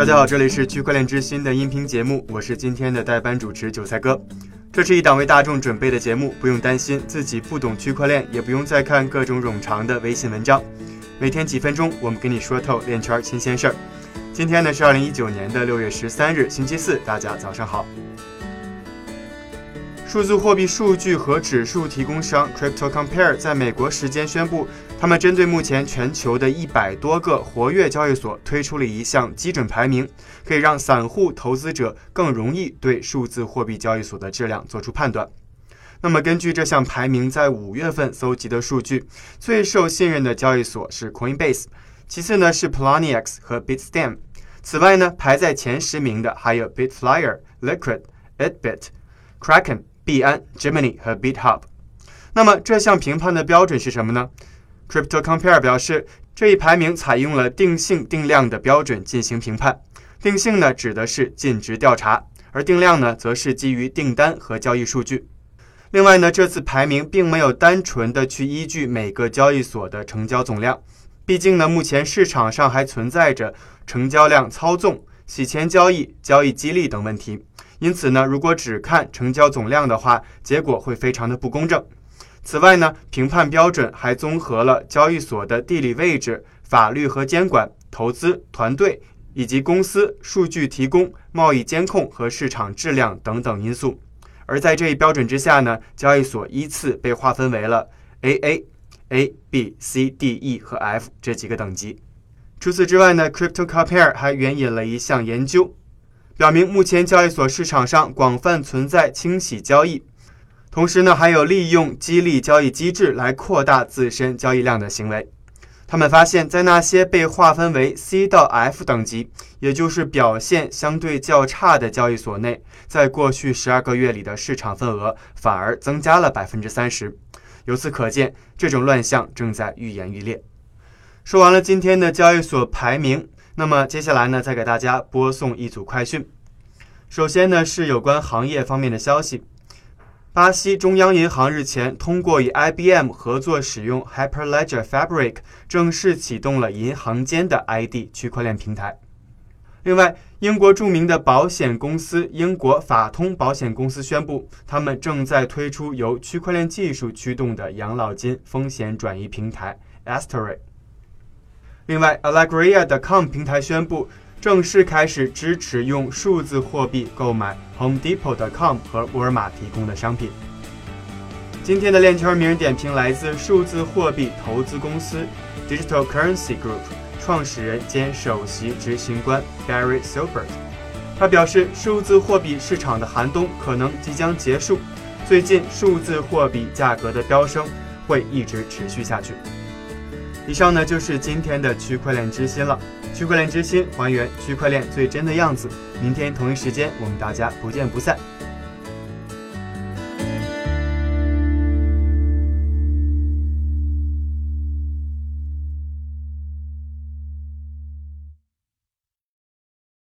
大家好，这里是区块链之心的音频节目，我是今天的代班主持韭菜哥。这是一档为大众准备的节目，不用担心自己不懂区块链，也不用再看各种冗长的微信文章。每天几分钟，我们跟你说透链圈新鲜事儿。今天呢是二零一九年的六月十三日，星期四，大家早上好。数字货币数据和指数提供商 Crypto Compare 在美国时间宣布，他们针对目前全球的一百多个活跃交易所推出了一项基准排名，可以让散户投资者更容易对数字货币交易所的质量做出判断。那么，根据这项排名在五月份搜集的数据，最受信任的交易所是 Coinbase，其次呢是 Poloniex 和 Bitstamp，此外呢排在前十名的还有 Bitflyer、Liquid、Itbit、Kraken。币安、Gemini 和 BitHub。那么这项评判的标准是什么呢？Crypto Compare 表示，这一排名采用了定性定量的标准进行评判。定性呢指的是尽职调查，而定量呢则是基于订单和交易数据。另外呢，这次排名并没有单纯的去依据每个交易所的成交总量，毕竟呢，目前市场上还存在着成交量操纵、洗钱交易、交易激励等问题。因此呢，如果只看成交总量的话，结果会非常的不公正。此外呢，评判标准还综合了交易所的地理位置、法律和监管、投资团队以及公司数据提供、贸易监控和市场质量等等因素。而在这一标准之下呢，交易所依次被划分为了 AA、A、B、C、D、E 和 F 这几个等级。除此之外呢，Crypto Compare 还援引了一项研究。表明目前交易所市场上广泛存在清洗交易，同时呢还有利用激励交易机制来扩大自身交易量的行为。他们发现，在那些被划分为 C 到 F 等级，也就是表现相对较差的交易所内，在过去十二个月里的市场份额反而增加了百分之三十。由此可见，这种乱象正在愈演愈烈。说完了今天的交易所排名。那么接下来呢，再给大家播送一组快讯。首先呢，是有关行业方面的消息。巴西中央银行日前通过与 IBM 合作使用 Hyperledger Fabric，正式启动了银行间的 ID 区块链平台。另外，英国著名的保险公司英国法通保险公司宣布，他们正在推出由区块链技术驱动的养老金风险转移平台 Astery。另外，Allegria.com 平台宣布正式开始支持用数字货币购买 Home Depot.com 和沃尔玛提供的商品。今天的链圈名人点评来自数字货币投资公司 Digital Currency Group 创始人兼首席执行官 Barry Silbert。他表示，数字货币市场的寒冬可能即将结束，最近数字货币价格的飙升会一直持续下去。以上呢就是今天的区块链之心了。区块链之心还原区块链最真的样子。明天同一时间，我们大家不见不散。